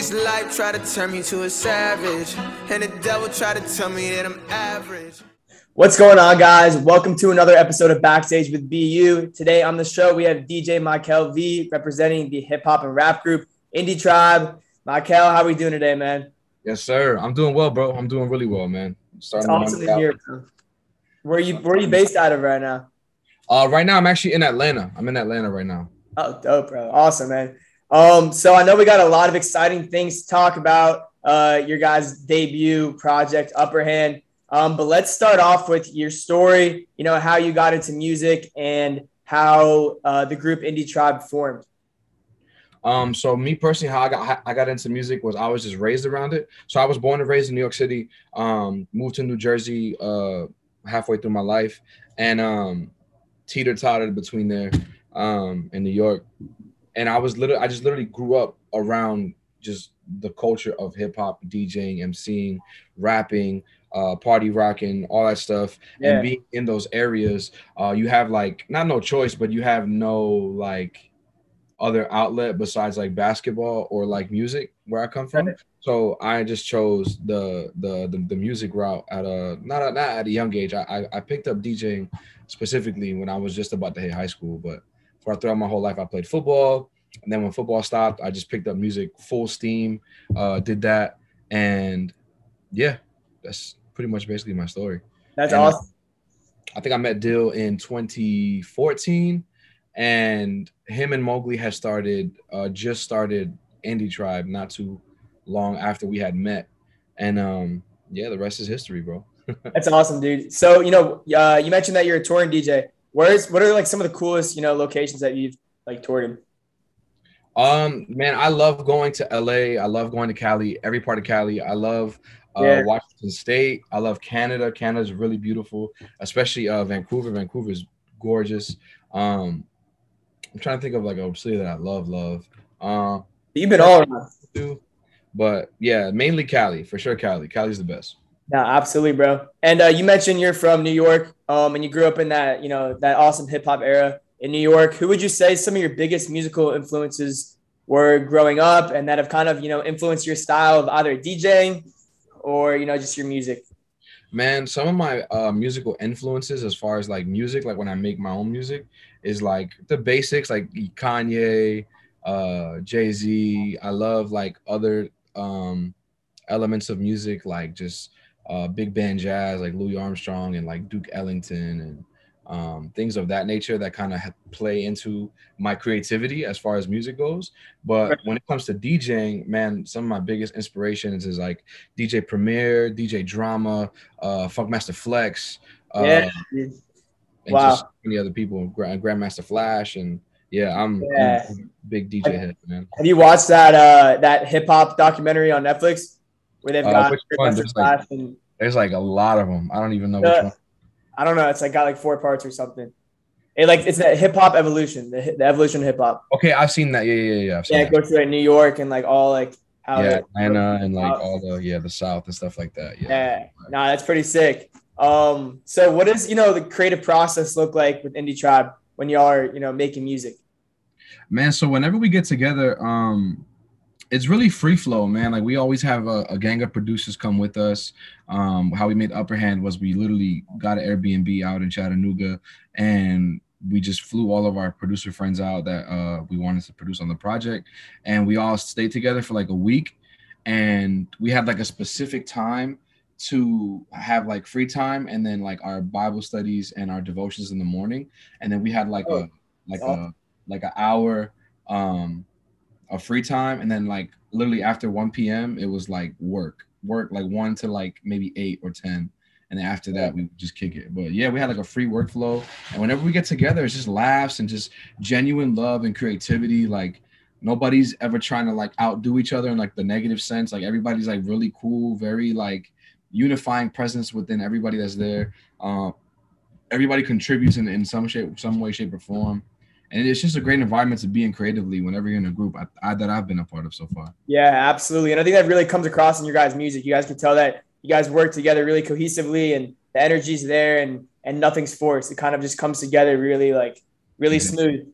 this life try to turn me to a savage, and the devil try to tell me that I'm average. What's going on, guys? Welcome to another episode of Backstage with BU. Today on the show, we have DJ Michael V representing the hip hop and rap group Indie Tribe. Michael, how are we doing today, man? Yes, sir. I'm doing well, bro. I'm doing really well, man. Starting it's awesome to hear, bro. Where are you where are you based out of right now? Uh, right now I'm actually in Atlanta. I'm in Atlanta right now. Oh, dope, bro. Awesome, man. Um, so I know we got a lot of exciting things to talk about. Uh, your guys' debut project, Upper Hand. Um, but let's start off with your story. You know how you got into music and how uh, the group Indie Tribe formed. Um, so me personally, how I got I got into music was I was just raised around it. So I was born and raised in New York City. Um, moved to New Jersey uh, halfway through my life, and um, teeter tottered between there um, in New York. And I was literally, I just literally grew up around just the culture of hip hop, DJing, MCing, rapping, uh, party rocking, all that stuff. Yeah. And being in those areas, uh, you have like not no choice, but you have no like other outlet besides like basketball or like music where I come from. So I just chose the the the, the music route at a not a, not at a young age. I, I, I picked up DJing specifically when I was just about to hit high school, but for throughout my whole life I played football. And then when football stopped, I just picked up music full steam, uh, did that, and yeah, that's pretty much basically my story. That's and, awesome. I think I met Dill in 2014 and him and Mogli had started uh, just started Indie Tribe not too long after we had met, and um, yeah, the rest is history, bro. That's awesome, dude. So you know, uh, you mentioned that you're a touring DJ. Where's what are like some of the coolest you know locations that you've like toured in? Um, man, I love going to LA. I love going to Cali. Every part of Cali. I love uh, yeah. Washington State. I love Canada. Canada's really beautiful, especially uh, Vancouver. Vancouver's gorgeous. Um, I'm trying to think of like a city that I love, love. Um, You've been all around. But yeah, mainly Cali for sure. Cali, Cali's the best. Yeah, absolutely, bro. And uh, you mentioned you're from New York, um, and you grew up in that, you know, that awesome hip hop era in New York. Who would you say some of your biggest musical influences were growing up, and that have kind of, you know, influenced your style of either DJing or, you know, just your music? Man, some of my uh, musical influences, as far as like music, like when I make my own music, is like the basics, like Kanye, uh, Jay Z. I love like other um, elements of music, like just uh, big band jazz, like Louis Armstrong and like Duke Ellington and um, things of that nature that kind of play into my creativity as far as music goes. But when it comes to DJing, man, some of my biggest inspirations is like DJ Premier, DJ Drama, uh, Funkmaster Flex. Uh, yeah and wow. just many other people, Grandmaster Flash, and yeah, I'm, yeah. I'm big DJ head, man. Have you watched that uh that hip hop documentary on Netflix where they've uh, got uh, there's, like, and, there's like a lot of them. I don't even know uh, which one. I don't know. It's like got like four parts or something. It like it's that hip hop evolution, the, the evolution of hip hop. Okay, I've seen that. Yeah, yeah, yeah. yeah, it goes through like New York and like all like how yeah, Atlanta and like all the yeah the South and stuff like that. Yeah, yeah. Nah, that's pretty sick. Um, so what does you know the creative process look like with Indie Tribe when y'all are you know making music? Man, so whenever we get together, um, it's really free flow, man. Like we always have a, a gang of producers come with us. Um, how we made Upper Hand was we literally got an Airbnb out in Chattanooga, and we just flew all of our producer friends out that uh, we wanted to produce on the project, and we all stayed together for like a week, and we had like a specific time to have like free time and then like our Bible studies and our devotions in the morning. And then we had like oh. a like oh. a like an hour um of free time. And then like literally after 1 p.m. it was like work. Work like one to like maybe eight or ten. And then after that, we just kick it. But yeah, we had like a free workflow. And whenever we get together, it's just laughs and just genuine love and creativity. Like nobody's ever trying to like outdo each other in like the negative sense. Like everybody's like really cool, very like unifying presence within everybody that's there. Uh, everybody contributes in, in some shape, some way, shape, or form. And it's just a great environment to be in creatively whenever you're in a group I, I, that I've been a part of so far. Yeah, absolutely. And I think that really comes across in your guys' music. You guys can tell that you guys work together really cohesively and the energy's there and and nothing's forced. It kind of just comes together really like really smooth.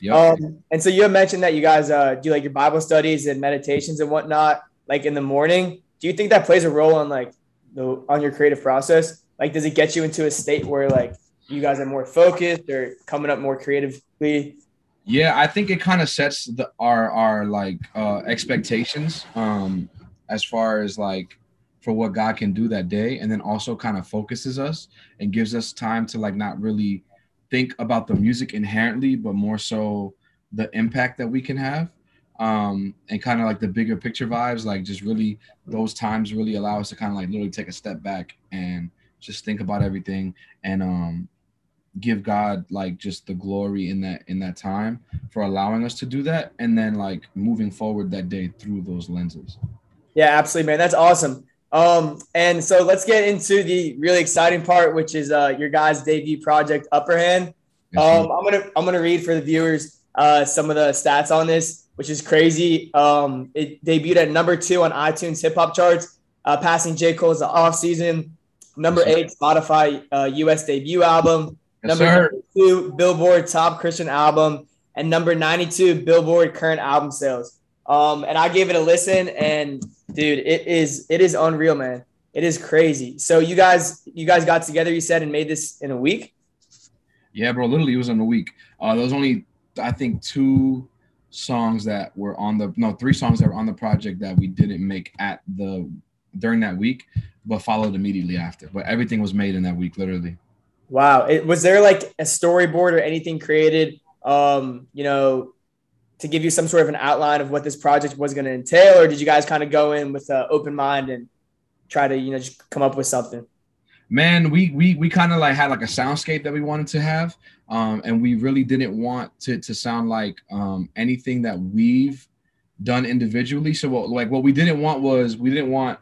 Yep. Um, and so you mentioned that you guys uh, do like your Bible studies and meditations and whatnot, like in the morning. Do you think that plays a role on like the on your creative process? Like, does it get you into a state where like you guys are more focused or coming up more creatively? Yeah, I think it kind of sets the our our like uh expectations um as far as like for what God can do that day and then also kind of focuses us and gives us time to like not really think about the music inherently but more so the impact that we can have um and kind of like the bigger picture vibes like just really those times really allow us to kind of like literally take a step back and just think about everything and um give God like just the glory in that in that time for allowing us to do that and then like moving forward that day through those lenses. Yeah, absolutely, man. That's awesome. Um, and so let's get into the really exciting part, which is uh, your guys' debut project, Upper Hand. Um, I'm gonna I'm gonna read for the viewers uh, some of the stats on this, which is crazy. Um, it debuted at number two on iTunes hip hop charts, uh, passing J Cole's the off season. Number eight Spotify uh, U.S. debut album. Yes, number two Billboard Top Christian Album, and number 92 Billboard Current Album Sales. Um, and I gave it a listen, and dude, it is it is unreal, man. It is crazy. So you guys you guys got together, you said, and made this in a week. Yeah, bro. Literally, it was in a week. Uh, there was only I think two songs that were on the no three songs that were on the project that we didn't make at the during that week, but followed immediately after. But everything was made in that week, literally. Wow. It, was there like a storyboard or anything created, um, you know, to give you some sort of an outline of what this project was going to entail, or did you guys kind of go in with an open mind and try to, you know, just come up with something? Man, we we we kind of like had like a soundscape that we wanted to have, um, and we really didn't want to to sound like um, anything that we've done individually. So what, like what we didn't want was we didn't want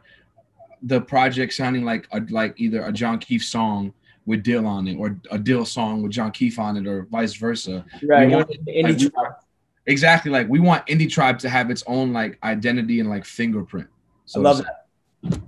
the project sounding like a, like either a John Keefe song with Dill on it, or a Dill song with John Keefe on it, or vice versa. Right. We wanted- Indie like, we exactly. Like we want Indie Tribe to have its own like identity and like fingerprint. I love that.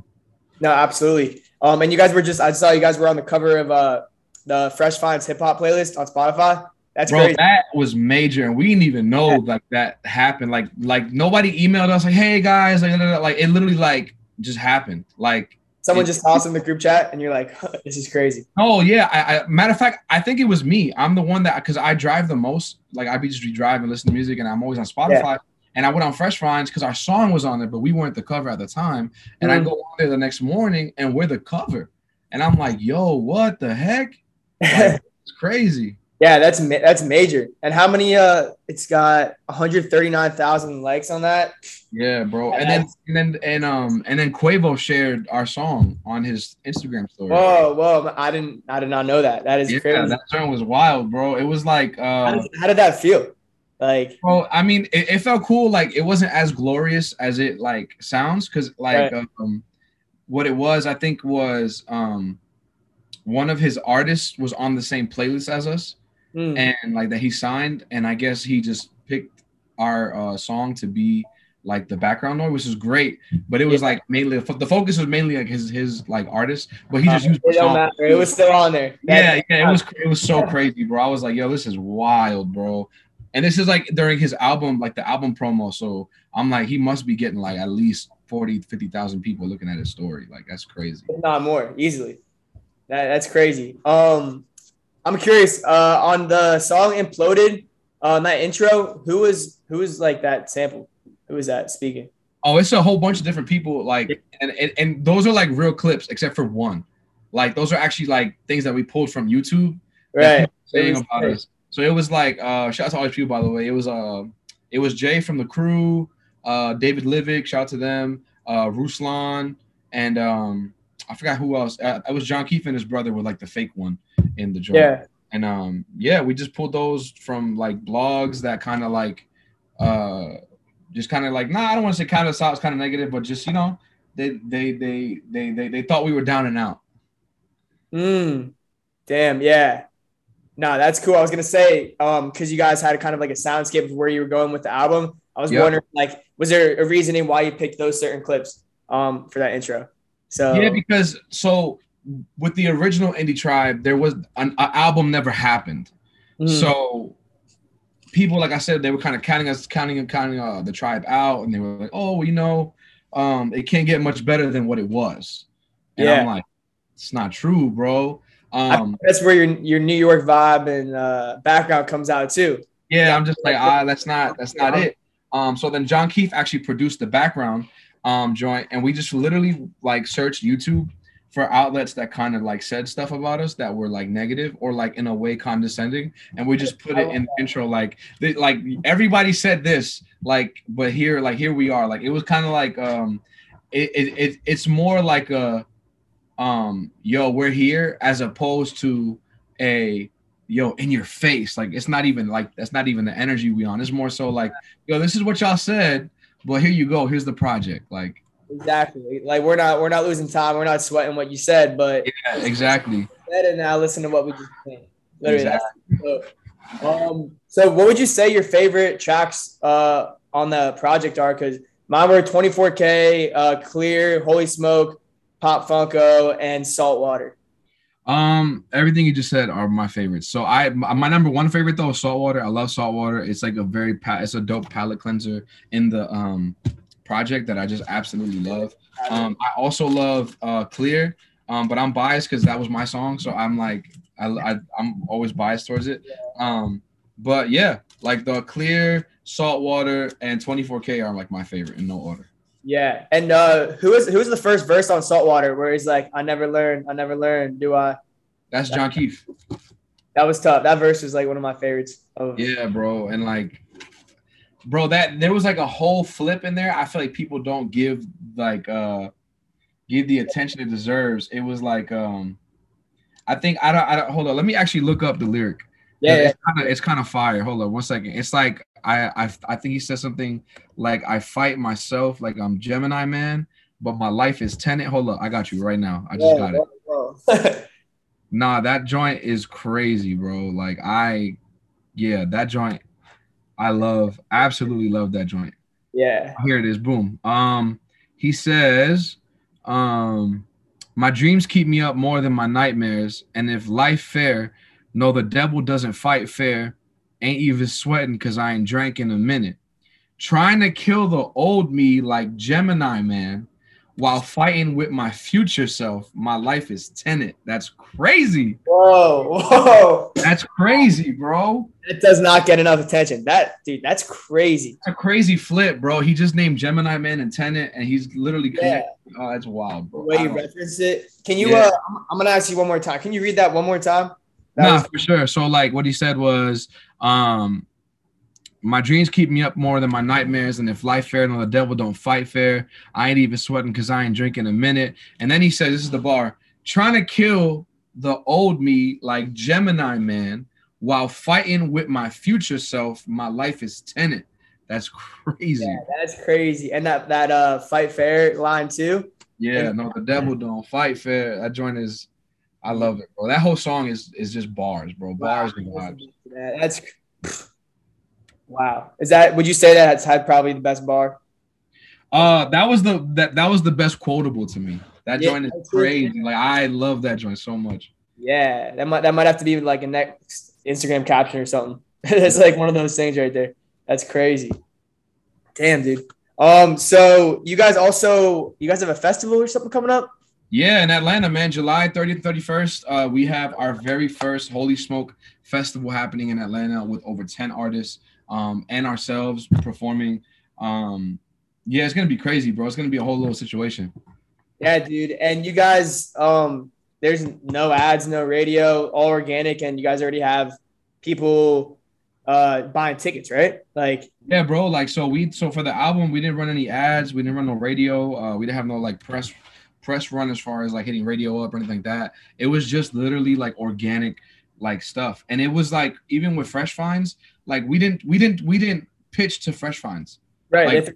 No, absolutely. Um, and you guys were just I saw you guys were on the cover of uh the Fresh Finds hip hop playlist on Spotify. That's Bro, crazy. that was major, and we didn't even know Yeah. like that happened. Like, like nobody emailed us like, "Hey guys," like, like it literally like just happened. Like, Someone just tossed in the group chat, and you're like, "This is crazy." oh yeah, I, I matter of fact, I think it was me. I'm the one that because I drive the most. Like, I'd be just driving, listen to music, and I'm always on Spotify. And I went on Fresh Finds because our song was on there, but we weren't the cover at the time. And I Mm. go on there the next morning, and we're the cover. And I'm like, "Yo, what the heck? Like, it's crazy." Yeah, that's ma- that's major. And how many? Uh, it's got 139,000 likes on that. Yeah, bro. And then and then and um and then Quavo shared our song on his Instagram story. Whoa, whoa! I didn't, I did not know that. That is Yeah, crazy. that song was wild, bro. It was like how, uh did, how did that feel? Like, bro, I mean it, it felt cool. Like it wasn't as glorious as it like sounds, because like Right. um what it was, I think was um one of his artists was on the same playlist as us hmm, and like that he signed and i guess he just picked our uh song to be like the background noise which is great but it was Yeah. like mainly the focus was mainly like his his like artist but he just uh, used it don't song. matter. It was still on there. yeah That- yeah it was it was so crazy bro i was like yo this is wild bro and this is like during his album like the album promo so i'm like he must be getting like at least 40 50,000 people looking at his story like that's crazy if not more, easily. That, that's crazy. Um, I'm curious. Uh, on the song "Imploded," uh, on that intro, who was who was like that sample? Who was that speaking? Oh, it's a whole bunch of different people. Like, and, and and those are like real clips, except for one. Like, those are actually like things that we pulled from YouTube. Right. saying about great. us. So it was like, uh, shout out to all these people, by the way. It was uh, it was Jay from the crew, uh, David Livick, shout out to them, uh, Ruslan, and um, I forgot who else. Uh, it was John Keefe and his brother were like the fake one in the joint. Yeah. And um, yeah, we just pulled those from like blogs that kind of like, uh, just kind of like, nah, I don't want to say kind of sounds kind of negative, but just you know, they they they they they they thought we were down and out. Mm. Damn. Yeah. No, that's cool. I was gonna say, um, because you guys had kind of like a soundscape of where you were going with the album. I was Yeah. wondering, like, was there a reasoning why you picked those certain clips, um, for that intro? So Yeah, because so with the original Indie Tribe, there was an, an album never happened. mm, So people, like I said, they were kind of counting us, counting and counting uh, the tribe out, and they were like, "Oh, you know, um, it can't get much better than what it was." And Yeah. I'm like, "It's not true, bro." Um, That's where your your New York vibe and uh, background comes out too. yeah, I'm just like, ah, that's not that's not it. Um, so then John Keefe actually produced the background um joint, and we just literally like searched YouTube for outlets that kind of like said stuff about us that were like negative or like in a way condescending, and we just put it in the intro like they, like everybody said this like, but here like here we are. Like it was kind of like um it, it, it it's more like a um yo we're here as opposed to a yo in your face. Like it's not even like that's not even the energy we on. It's more so like yo this is what y'all said but here you go here's the project like Exactly. Like we're not we're not losing time. We're not sweating what you said, but yeah exactly better now listen to what we just said. Literally, exactly dope. Um, so what would you say your favorite tracks uh on the project are? Because mine were 24K, uh, Clear, Holy Smoke, Pop Funko, and Saltwater. Um everything you just said are my favorites so i my number one favorite though is saltwater i love saltwater it's like a very pa- it's a dope palate cleanser in the um project that i just absolutely love Um, I also love uh, Clear, um, but I'm biased because that was my song, so I'm like, I, I I'm always biased towards it. Um, but yeah, like the Clear, Saltwater, and 24K are like my favorite in no order. Yeah. And uh, who was who was the first verse on Saltwater where he's like, "I never learned, I never learned, do I?" That's John Keefe. That was tough. That verse was like one of my favorites. Of, Yeah, bro, and like, bro, that there was like a whole flip in there. I feel like people don't give like uh give the attention it deserves. It was like um. I think I don't. I don't. Hold on. Let me actually look up the lyric. Yeah, it's kind of it's kind of fire. Hold on one second. It's like I I I think he said something like I fight myself like I'm Gemini man, but my life is tenant. Hold up, I got you right now. I just Yeah, got it. Nah, that joint is crazy, bro. Like I, yeah, that joint. I love, absolutely love that joint. yeah. Here it is. Boom. Um, he says, um, my dreams keep me up more than my nightmares, and if life fair, no, the devil doesn't fight fair. Ain't even sweating because I ain't drank in a minute. Trying to kill the old me like Gemini man, while fighting with my future self. My life is tenant. That's crazy. Whoa, whoa. That's crazy, bro. That does not get enough attention. That dude, that's crazy. It's a crazy flip, bro. He just named Gemini Man and Tenet, and he's literally Yeah. Oh, that's wild, The bro. way I you don't- it. Can you? Yeah. Uh, I'm gonna ask you one more time. Can you read that one more time? That Nah, was- for sure. So like what he said was, um, my dreams keep me up more than my nightmares, and if life fair, no, the devil don't fight fair. I ain't even sweating because I ain't drinking a minute. And then he said, "This is the bar, trying to kill the old me like Gemini man, while fighting with my future self. My life is tenant. That's crazy. yeah, that's crazy. And that that uh fight fair line too. Yeah, no, the devil don't fight fair. That joint is, I love it, bro. That whole song is is just bars, bro. Bars and vibes. That's wow. Is that? Would you say that that's had probably the best bar? Uh, that was the that that was the best quotable to me. That Yeah, joint is crazy. Like I love that joint so much. Yeah, that might that might have to be like a next Instagram caption or something. it's like one of those things right there. That's crazy. Damn, dude. Um, so you guys also you guys have a festival or something coming up? Yeah, in Atlanta, man, July 30th, 31st, uh, we have our very first Holy Smoke Festival happening in Atlanta with over 10 artists um, and ourselves performing. Um, yeah, it's gonna be crazy, bro. It's gonna be a whole little situation. Yeah, dude. And you guys, um, there's no ads, no radio, all organic, and you guys already have people uh buying tickets, right? Like, Yeah, bro. Like, so we so for the album, we didn't run any ads. We didn't run no radio. Uh, we didn't have no like press press run as far as like hitting radio up or anything like that. It was just literally like organic like stuff. And it was like even with Fresh Finds, like we didn't we didn't we didn't pitch to Fresh Finds. right? Like-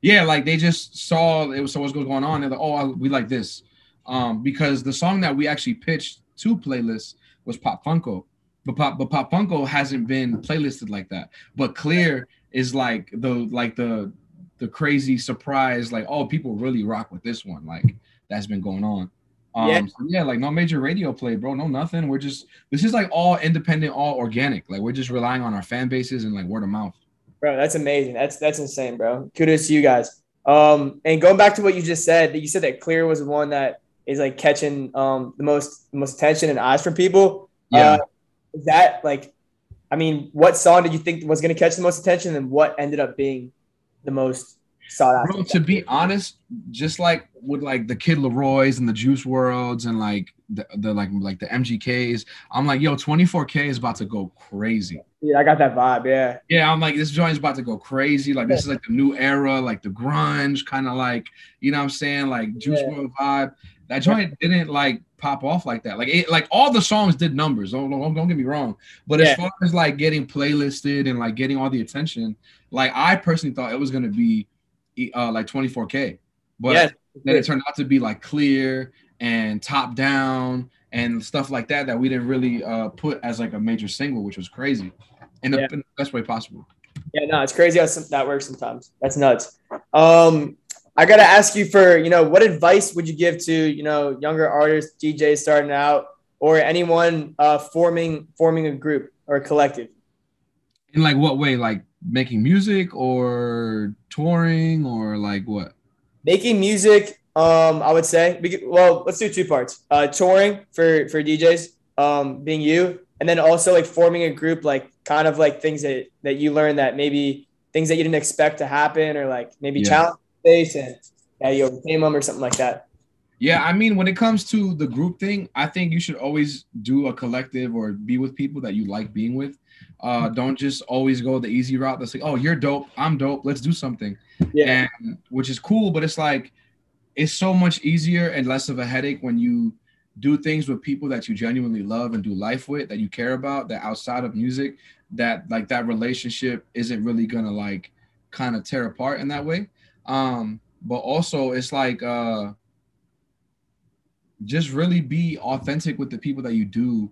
Yeah, like they just saw it was so what's going on. They're like, oh, I- we like this. Um, because the song that we actually pitched to playlists was Pop Funko, but Pop but Pop Funko hasn't been playlisted like that. But Clear is like the like the the crazy surprise, like oh, people really rock with this one. Like that's been going on. Um, Yeah. so yeah, like no major radio play, bro. No nothing. We're just this is like all independent, all organic. Like we're just relying on our fan bases and like word of mouth. Bro, that's amazing. That's that's insane, bro. Kudos to you guys. Um, and going back to what you just said, that you said that Clear was the one that is like catching um the most most attention and eyes from people. Yeah. Uh, is that like, I mean, what song did you think was going to catch the most attention, and what ended up being the most sought after? Bro, to be honest, just like with like the Kid LAROI's and the Juice WRLDs and like the, the like like the MGKs, I'm like, yo, 24K is about to go crazy. Yeah, I got that vibe. Yeah, Yeah, I'm like, this joint is about to go crazy. Like this is like the new era, like the grunge, kind of like, you know what I'm saying? Like Juice Yeah. World vibe. That joint didn't like pop off like that. Like it, like all the songs did numbers. Don't, don't, don't get me wrong. But Yeah. as far as like getting playlisted and like getting all the attention, like I personally thought it was gonna be uh like 24K. But yeah, then it turned out to be like clear and top down and stuff like that that we didn't really uh put as like a major single, which was crazy in the, Yeah. in the best way possible. Yeah, no, it's crazy how some, that works sometimes. That's nuts. Um, I gotta ask you for you know what advice would you give to you know younger artists, DJs starting out, or anyone uh, forming forming a group or a collective? In like what way? Like making music or touring or like what? Making music, um, I would say. We could, well, let's do two parts. Uh, touring for for DJs, um, being you, and then also like forming a group, like kind of like things that that you learned that maybe things that you didn't expect to happen, or like maybe Yeah. challenge face and yeah, you overcame them or something like that. Yeah, I mean, when it comes to the group thing, I think you should always do a collective or be with people that you like being with. Uh, don't just always go the easy route. That's like, oh, you're dope, I'm dope, let's do something. Yeah. and which is cool but it's like it's so much easier and less of a headache when you do things with people that you genuinely love and do life with that you care about that outside of music that like that relationship isn't really gonna like kind of tear apart in that way um but also it's like uh just really be authentic with the people that you do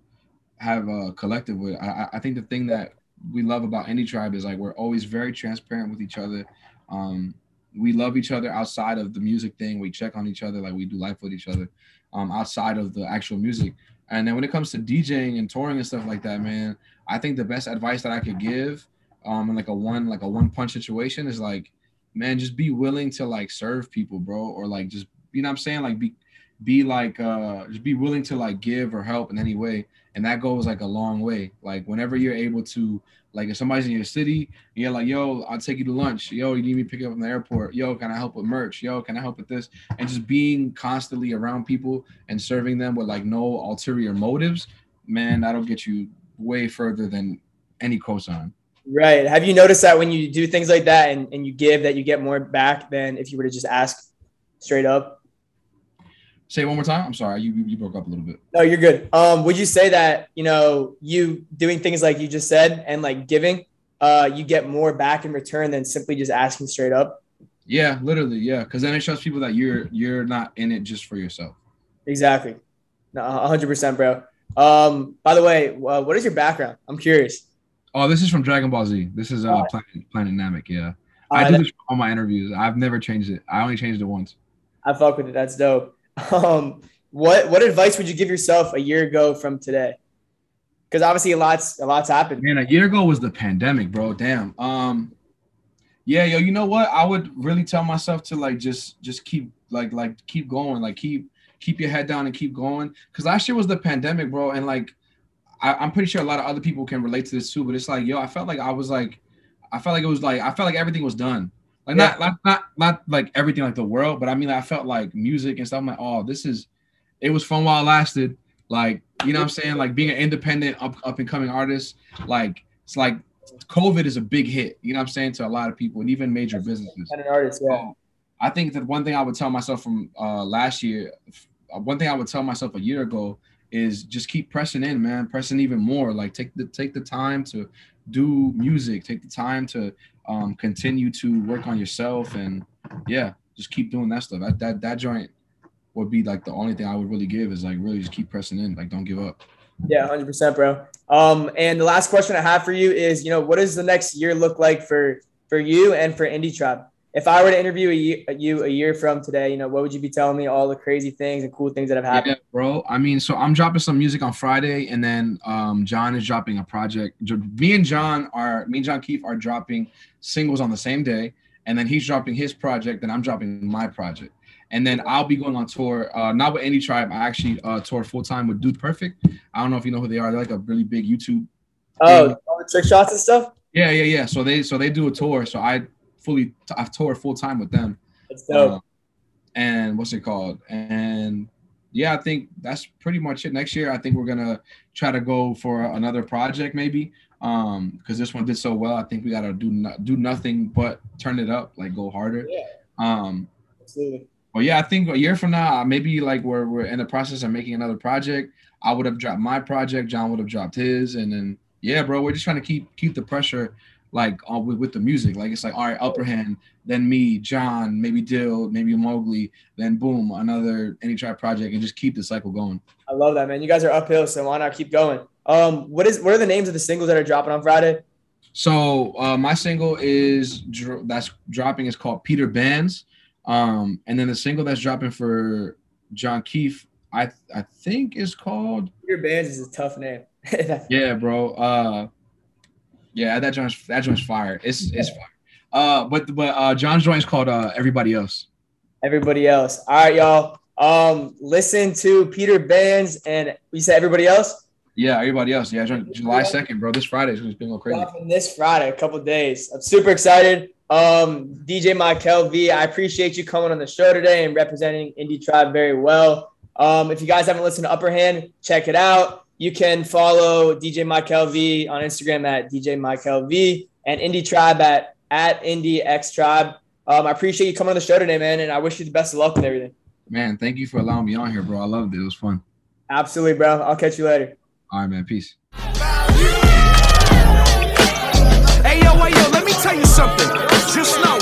have a collective with i, I- think the thing that we love about Indie Tribe is like we're always very transparent with each other um, we love each other outside of the music thing. We check on each other, like we do life with each other, um, outside of the actual music. And then when it comes to DJing and touring and stuff like that, man, I think the best advice that I could give, um, in like a one like a one punch situation is like, man, just be willing to like serve people, bro, or like just you know what I'm saying, like be be like uh just be willing to like give or help in any way and that goes like a long way like whenever you're able to like if somebody's in your city you're like, yo, I'll take you to lunch. Yo, you need me to pick you up from the airport. Yo, can I help with merch? Yo, can I help with this? And just being constantly around people and serving them with like no ulterior motives, man, that'll get you way further than any cosign. Right. Have you noticed that when you do things like that and, and you give that you get more back than if you were to just ask straight up? Say it one more time. I'm sorry, you you broke up a little bit. No, you're good. Um, would you say that, you know, you doing things like you just said and like giving, uh, you get more back in return than simply just asking straight up? Yeah, literally, yeah. Because then it shows people that you're you're not in it just for yourself. Exactly. No, 100%, bro. Um, by the way, uh, what is your background? I'm curious. Oh, this is from Dragon Ball Z. This is uh. Planet Planet Namek. Yeah, Uh, I do this for all my interviews. I've never changed it. I only changed it once. I fuck with it. That's dope. Um, what what advice would you give yourself a year ago from today? Because obviously a lot's a lot's happened. Man, a year ago was the pandemic, bro. Damn. Um, yeah, yo, you know what? I would really tell myself to like just just keep like like keep going, like keep keep your head down and keep going. Cause last year was the pandemic, bro, and like I, I'm pretty sure a lot of other people can relate to this too. But it's like, yo, I felt like I was like, I felt like it was like I felt like everything was done. Like not, not not not like everything like the world, but I mean, I felt like music and stuff. I'm like, oh, this is. It was fun while it lasted. Like you know what I'm saying? Like being an independent up up and coming artist, like it's like COVID is a big hit. You know what I'm saying to a lot of people and even major businesses. And an artist, yeah. So, I think that one thing I would tell myself from uh, last year, uh, one thing I would tell myself a year ago is just keep pressing in, man, pressing even more. Like take the take the time to do music, take the time to um, continue to work on yourself, and yeah, just keep doing that stuff. That that that joint would be like the only thing I would really give is like really just keep pressing in, like don't give up. Yeah, hundred percent, bro. Um, and the last question I have for you is, you know, what does the next year look like for for you and for Indie Tribe? If I were to interview a year, you a year from today, you know, what would you be telling me? All the crazy things and cool things that have happened. Yeah, bro. I mean, so I'm dropping some music on Friday, and then um, John is dropping a project. Me and John are me and John Keefe are dropping singles on the same day, and then he's dropping his project, and I'm dropping my project. And then I'll be going on tour, uh, not with Indie Tribe. I actually uh, tour full time with Dude Perfect. I don't know if you know who they are. They're like a really big YouTube. Oh, all the trick shots and stuff. Yeah, yeah, yeah. So they so they do a tour. So I fully I've toured full time with them. That's dope. Uh, and what's it called? And yeah, I think that's pretty much it. Next year, I think we're gonna try to go for another project maybe. Um, because this one did so well. I think we gotta do no, do nothing but turn it up, like go harder. Yeah. Um absolutely. Well, yeah, I think a year from now, maybe like we're we're in the process of making another project. I would have dropped my project, John would have dropped his, and then yeah, bro, we're just trying to keep keep the pressure like uh, with, with the music. Like it's like all right, upper hand, then me, John, maybe Dill, maybe Mogli, then boom, another Indie Tribe project, and just keep the cycle going. I love that, man. You guys are uphill, so why not keep going? Um, what is what are the names of the singles that are dropping on Friday? So uh, my single is that's dropping is called Peter Bands, um, and then the single that's dropping for John Keefe, I I think is called Peter Bands is a tough name. yeah, bro. Uh, yeah, that joint's that joint's fire. It's it's fire. Uh, but but uh, John's joint's called uh Everybody Else. Everybody else. All right, y'all. Um, listen to Peter Bands and we said everybody else. Yeah, everybody else. Yeah, July second, bro. This Friday is gonna go crazy. This Friday, a couple days. I'm super excited. Um, DJ Michael V, I appreciate you coming on the show today and representing Indie Tribe very well. Um, if you guys haven't listened to Upper Hand, check it out. You can follow DJ Mike V on Instagram at DJ Mike V and Indie Tribe at at Indie X Tribe. Um, I appreciate you coming on the show today, man, and I wish you the best of luck with everything. Man, thank you for allowing me on here, bro. I loved it. It was fun. Absolutely, bro. I'll catch you later. All right, man. Peace. Hey, yo, hey, yo, let me tell you something. Just know